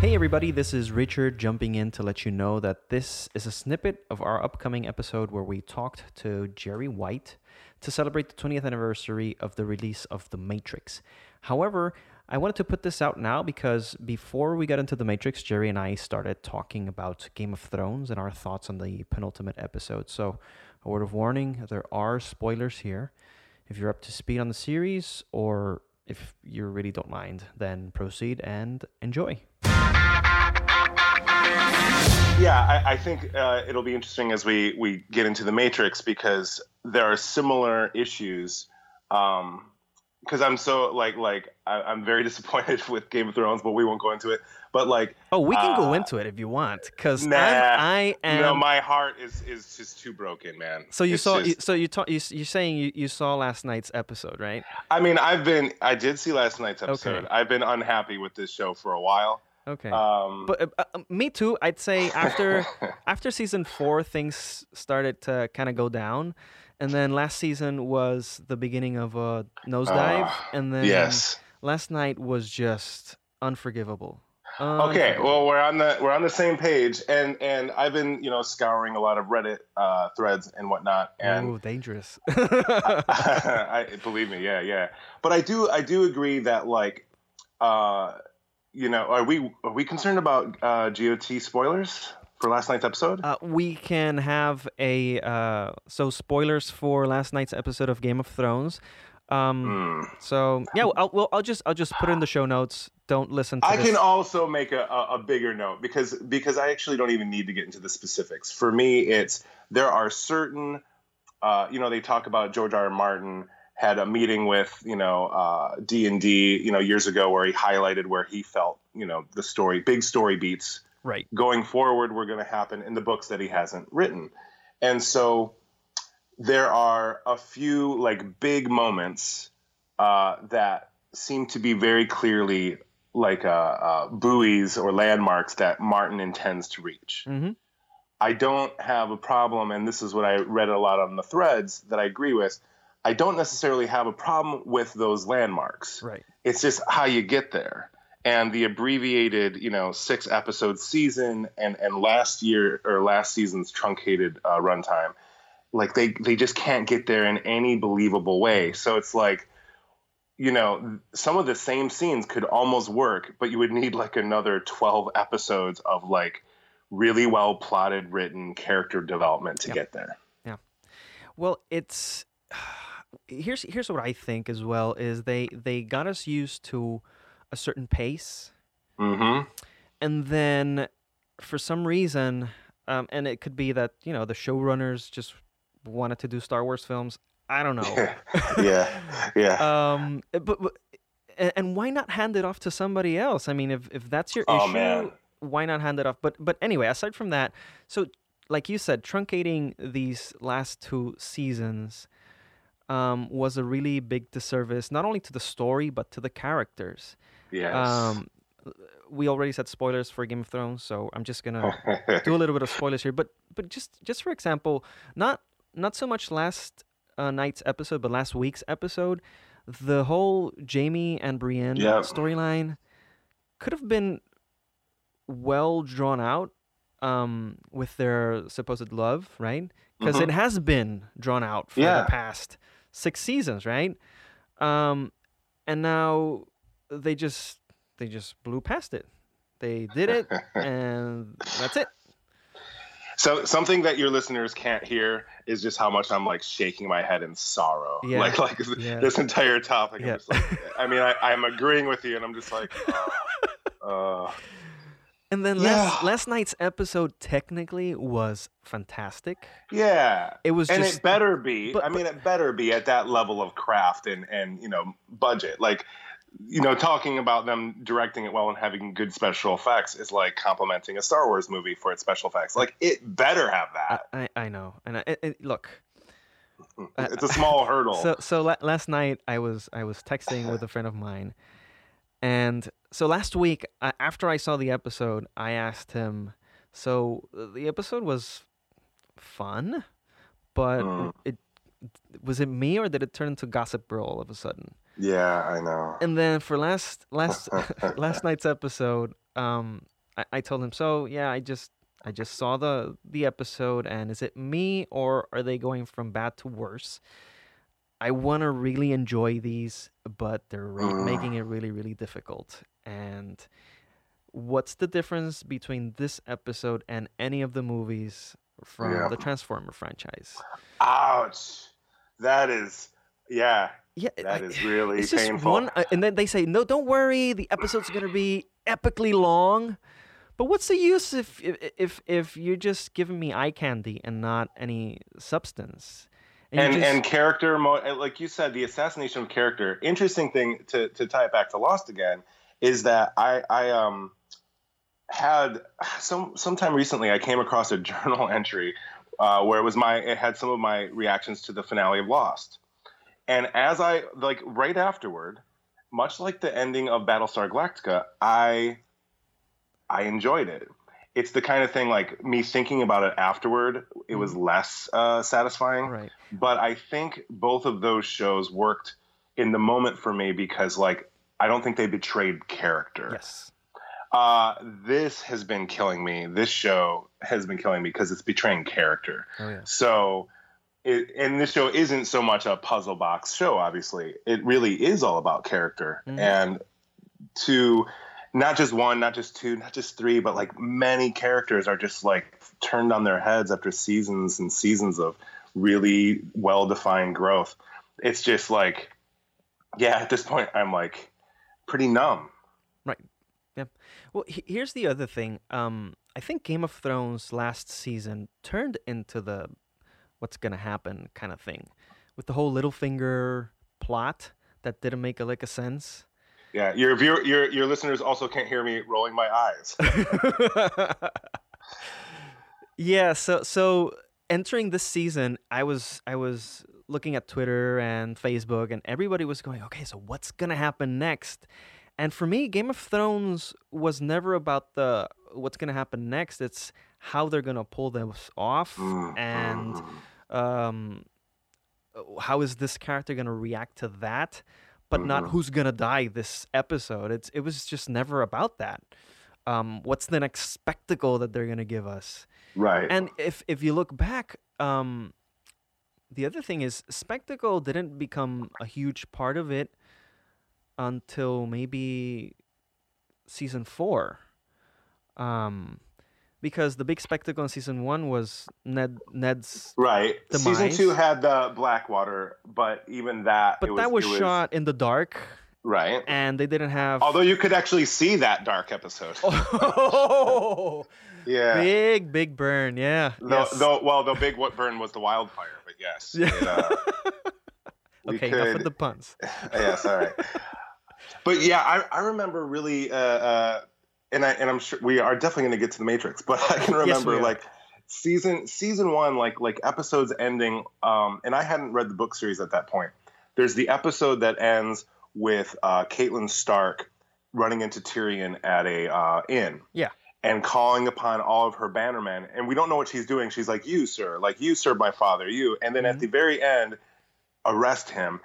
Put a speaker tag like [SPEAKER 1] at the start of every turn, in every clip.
[SPEAKER 1] Hey everybody, this is Richard jumping in to let you know that this is a snippet of our upcoming episode where we talked to Jerry White to celebrate the 20th anniversary of the release of The Matrix. However, I wanted to put this out now because before we got into The Matrix, Jerry and I started talking about Game of Thrones and our thoughts on the penultimate episode. So, a word of warning there are spoilers here. If you're up to speed on the series or if you really don't mind, then proceed and enjoy.
[SPEAKER 2] Yeah, I, I think uh, it'll be interesting as we we get into the Matrix because there are similar issues. Um, because I'm so like like I, am very disappointed with Game of Thrones, but we won't go into it. But like,
[SPEAKER 1] oh, we can
[SPEAKER 2] uh,
[SPEAKER 1] go into it if you want, because
[SPEAKER 2] nah,
[SPEAKER 1] I am.
[SPEAKER 2] No, my heart is is just too broken, man.
[SPEAKER 1] So you
[SPEAKER 2] It's
[SPEAKER 1] saw,
[SPEAKER 2] just-
[SPEAKER 1] so you talk, you, you're saying you, you saw last night's episode, right?
[SPEAKER 2] I mean, I've been I did see last night's episode.
[SPEAKER 1] Okay.
[SPEAKER 2] I've been unhappy with this show for a while.
[SPEAKER 1] Okay.
[SPEAKER 2] Um,
[SPEAKER 1] but uh, uh, me too. I'd say after after season four, things started to kind of go down, and then last season was the beginning of a nosedive,
[SPEAKER 2] Ah,
[SPEAKER 1] and then
[SPEAKER 2] yes.
[SPEAKER 1] last night was just unforgivable.
[SPEAKER 2] Okay, well we're on the we're on the same page, and and I've been you know scouring a lot of Reddit uh, threads and whatnot, and
[SPEAKER 1] Ooh, dangerous.
[SPEAKER 2] I believe me, yeah, yeah. But I do I do agree that like, uh, you know, are we are we concerned about uh, GOT spoilers for last night's episode?
[SPEAKER 1] Uh, we can have a uh, so spoilers for last night's episode of Game of Thrones. Um,
[SPEAKER 2] Hmm.
[SPEAKER 1] So yeah, well, I'll, well, I'll just I'll just put it in the show notes. Don't listen to
[SPEAKER 2] I
[SPEAKER 1] this.
[SPEAKER 2] can also make a, a, a bigger note because because I actually don't even need to get into the specifics. For me, it's there are certain, uh, you know, they talk about George R. R. Martin had a meeting with you know uh, D and D you know years ago where he highlighted where he felt you know the story big story beats
[SPEAKER 1] right.
[SPEAKER 2] going forward were going to happen in the books that he hasn't written. And so there are a few like big moments uh, that seem to be very clearly like uh, uh, buoys or landmarks that Martin intends to reach.
[SPEAKER 1] hmm
[SPEAKER 2] I don't have a problem, and this is what I read a lot on the threads that I agree with. I don't necessarily have a problem with those landmarks.
[SPEAKER 1] Right.
[SPEAKER 2] it's just how you get there. And the abbreviated you know six episode season and and last year or last season's truncated uh, runtime like they they just can't get there in any believable way. So it's like you know some of the same scenes could almost work but you would need like another 12 episodes of like really well plotted written character development to get there. Yeah.
[SPEAKER 1] Well, it's here's here's what I think as well is they they got us used to a certain pace,
[SPEAKER 2] mm-hmm
[SPEAKER 1] and then for some reason, um, and it could be that you know the showrunners just wanted to do Star Wars films. I don't know.
[SPEAKER 2] yeah yeah
[SPEAKER 1] um, but, but and, and why not hand it off to somebody else? I mean, if if that's your
[SPEAKER 2] Oh,
[SPEAKER 1] issue,
[SPEAKER 2] man.
[SPEAKER 1] why not hand it off? But but anyway, aside from that, so like you said, truncating these last two seasons um, was a really big disservice, not only to the story but to the characters.
[SPEAKER 2] yes
[SPEAKER 1] Um, we already said spoilers for Game of Thrones, so I'm just gonna do a little bit of spoilers here. But but just just for example, not not so much last uh, night's episode, but last week's episode, the whole Jaime and Brienne
[SPEAKER 2] Yep.
[SPEAKER 1] storyline could have been well drawn out um, with their supposed love, right? Because
[SPEAKER 2] Mhm.
[SPEAKER 1] it has been drawn out for
[SPEAKER 2] Yeah.
[SPEAKER 1] the past six seasons, right? Um, and now they just they just blew past it. They did it, and that's it.
[SPEAKER 2] So something that your listeners can't hear is just how much I'm like shaking my head in sorrow.
[SPEAKER 1] Yeah.
[SPEAKER 2] Like like
[SPEAKER 1] Yeah.
[SPEAKER 2] this entire topic.
[SPEAKER 1] Yeah.
[SPEAKER 2] I'm just like, I mean, I, I'm agreeing with you, and I'm just like, uh, uh,
[SPEAKER 1] And then last
[SPEAKER 2] Yeah.
[SPEAKER 1] last night's episode technically was fantastic.
[SPEAKER 2] yeah.
[SPEAKER 1] It was
[SPEAKER 2] And
[SPEAKER 1] just
[SPEAKER 2] it better be.
[SPEAKER 1] but-
[SPEAKER 2] I mean, it better be at that level of craft and and you know budget. Like, you know, talking about them directing it well and having good special effects is like complimenting a Star Wars movie for its special effects. Like, it better have that.
[SPEAKER 1] I, I know. And I, it- look,
[SPEAKER 2] It's a small hurdle.
[SPEAKER 1] so so last night I was I was texting with a friend of mine, and so last week uh, after I saw the episode, I asked him. So uh, the episode was fun, but
[SPEAKER 2] Mm.
[SPEAKER 1] it was it me or did it turn into Gossip Girl all of a sudden?
[SPEAKER 2] yeah, I know.
[SPEAKER 1] And then for last last last night's episode, um, I, I told him, so yeah, I just I just saw the the episode, and is it me or are they going from bad to worse? I want to really enjoy these, but they're re- making it really, really difficult. And what's the difference between this episode and any of the movies from
[SPEAKER 2] Yeah.
[SPEAKER 1] the Transformer franchise?
[SPEAKER 2] Ouch. That is, yeah,
[SPEAKER 1] Yeah,
[SPEAKER 2] that
[SPEAKER 1] I-
[SPEAKER 2] is really
[SPEAKER 1] it's just
[SPEAKER 2] painful.
[SPEAKER 1] one, uh, and then they say, "No, don't worry, the episode's gonna be epically long." But what's the use if if if, if you're just giving me eye candy and not any substance? You
[SPEAKER 2] and
[SPEAKER 1] just-
[SPEAKER 2] and character like you said the assassination of character interesting thing to to tie it back to lost again is that i i um had some sometime recently i came across a journal entry uh, where it was my it had some of my reactions to the finale of lost. And as i like right afterward much like the ending of battlestar galactica i i enjoyed it it's the kind of thing like me thinking about it afterward it was less uh, satisfying
[SPEAKER 1] right,
[SPEAKER 2] but I think both of those shows worked in the moment for me because like I don't think they betrayed character.
[SPEAKER 1] yes,
[SPEAKER 2] Uh, this has been killing me. This show has been killing me because it's betraying character.
[SPEAKER 1] oh yeah,
[SPEAKER 2] So, it, and this show isn't so much a puzzle box show. Obviously, it really is all about character
[SPEAKER 1] Mhm.
[SPEAKER 2] and to not just one, not just two, not just three, but like many characters are just like turned on their heads after seasons and seasons of really well defined growth. It's just like, yeah, at this point, I'm like pretty numb. Right. Yeah.
[SPEAKER 1] Well, he- here's the other thing. Um, I think Game of Thrones last season turned into the what's gonna happen kind of thing, with the whole Littlefinger plot that didn't make a lick of sense.
[SPEAKER 2] Yeah, your viewer, your your listeners also can't hear me rolling my eyes.
[SPEAKER 1] yeah, so so entering this season, I was I was looking at Twitter and Facebook, and everybody was going, okay, so what's gonna happen next? And for me, Game of Thrones was never about the what's gonna happen next. It's how they're gonna pull this off,
[SPEAKER 2] Mm,
[SPEAKER 1] and
[SPEAKER 2] mm,
[SPEAKER 1] um, how is this character gonna react to that? But not
[SPEAKER 2] Mhm.
[SPEAKER 1] who's gonna die this episode. It's it was just never about that. Um, what's the next spectacle that they're gonna give us?
[SPEAKER 2] right.
[SPEAKER 1] And if if you look back, um, the other thing is spectacle didn't become a huge part of it until maybe season four. Um, because the big spectacle in season one was Ned Ned's,
[SPEAKER 2] Right. Season two had the Blackwater, but even that.
[SPEAKER 1] but
[SPEAKER 2] it
[SPEAKER 1] that was, shot in the dark,
[SPEAKER 2] right.
[SPEAKER 1] and they didn't have.
[SPEAKER 2] Although you could actually see that dark episode.
[SPEAKER 1] oh,
[SPEAKER 2] yeah.
[SPEAKER 1] big big burn, yeah.
[SPEAKER 2] Though,
[SPEAKER 1] yes.
[SPEAKER 2] though, well, the big what burn was the wildfire, but yes.
[SPEAKER 1] Yeah.
[SPEAKER 2] it, uh,
[SPEAKER 1] okay, enough with the puns.
[SPEAKER 2] yes, all right. But yeah, I, I remember really, uh, uh, and I and I'm sure we are definitely going to get to the Matrix, but I can remember
[SPEAKER 1] are.
[SPEAKER 2] like season season one, like like episodes ending. Um, and I hadn't read the book series at that point. There's the episode that ends with uh, Catelyn Stark running into Tyrion at a uh, inn.
[SPEAKER 1] Yeah.
[SPEAKER 2] And calling upon all of her bannermen, and we don't know what she's doing. She's like, "You, sir, like you served my father, you." And then
[SPEAKER 1] Mhm.
[SPEAKER 2] at the very end, arrest him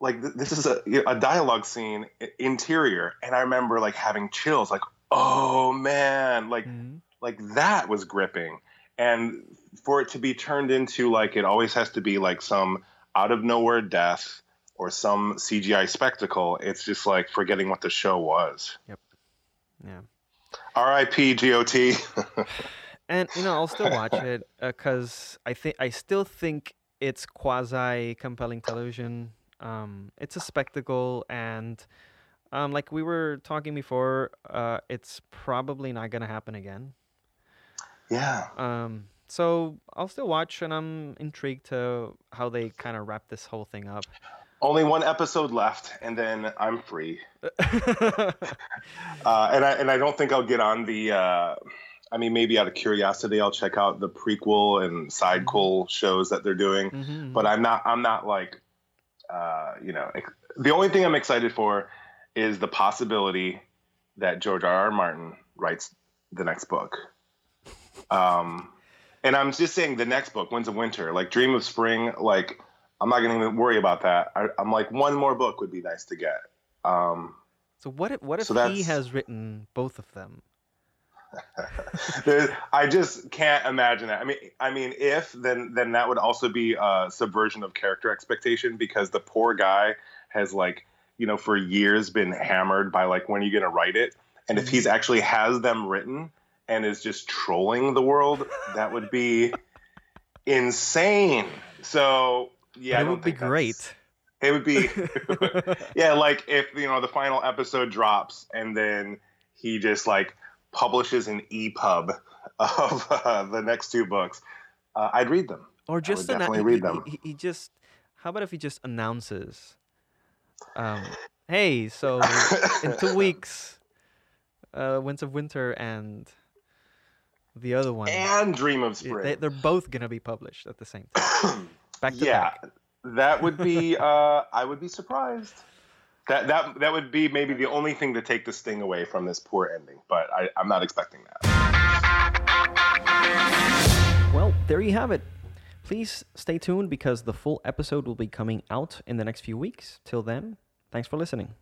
[SPEAKER 2] like th- this is a, a dialogue scene interior and i remember like having chills like oh man like
[SPEAKER 1] Mhm.
[SPEAKER 2] like that was gripping and for it to be turned into like it always has to be like some out of nowhere death or some cgi spectacle it's just like forgetting what the show was Yep.
[SPEAKER 1] Yeah.
[SPEAKER 2] rip got
[SPEAKER 1] And you know, I'll still watch it because I think I still think it's quasi compelling television. Um, it's a spectacle, and um, like we were talking before, uh, it's probably not gonna happen again.
[SPEAKER 2] yeah
[SPEAKER 1] Um, so I'll still watch, and I'm intrigued to how they kind of wrap this whole thing up.
[SPEAKER 2] only one episode left and then i'm free uh, and I and I don't think I'll get on the. Uh, I mean, maybe out of curiosity, I'll check out the prequel and sidequel shows that they're doing.
[SPEAKER 1] Mhm.
[SPEAKER 2] But I'm not. I'm not like, uh, you know, ex- the only thing I'm excited for is the possibility that George R. R. Martin writes the next book. Um, and I'm just saying the next book, Winds of Winter, like Dream of Spring. Like, I'm not going to worry about that. I, I'm like, one more book would be nice to get. Um,
[SPEAKER 1] So what if what if
[SPEAKER 2] So
[SPEAKER 1] he has written both of them?
[SPEAKER 2] I just can't imagine that. I mean, I mean, if then then that would also be a subversion of character expectation because the poor guy has like you know for years been hammered by like when are you gonna write it, and if he's actually has them written and is just trolling the world, that would be insane. So yeah,
[SPEAKER 1] it would be great.
[SPEAKER 2] It would be yeah, like if you know the final episode drops and then he just like publishes an EPUB of uh, the next two books, uh, I'd read them.
[SPEAKER 1] Or just
[SPEAKER 2] would
[SPEAKER 1] annou-
[SPEAKER 2] definitely
[SPEAKER 1] he-
[SPEAKER 2] read
[SPEAKER 1] he-
[SPEAKER 2] them.
[SPEAKER 1] He, he just how about if he just announces, um, "Hey, so in two weeks, uh, Winds of Winter and the other one,
[SPEAKER 2] and Dream of Spring.
[SPEAKER 1] they, they're both gonna be published at the same time, back to
[SPEAKER 2] yeah,
[SPEAKER 1] back."
[SPEAKER 2] that would be. Uh, I would be surprised. That that that would be maybe the only thing to take the sting away from this poor ending, but I, I'm not expecting that.
[SPEAKER 1] Well, there you have it. Please stay tuned because the full episode will be coming out in the next few weeks. Till then, thanks for listening.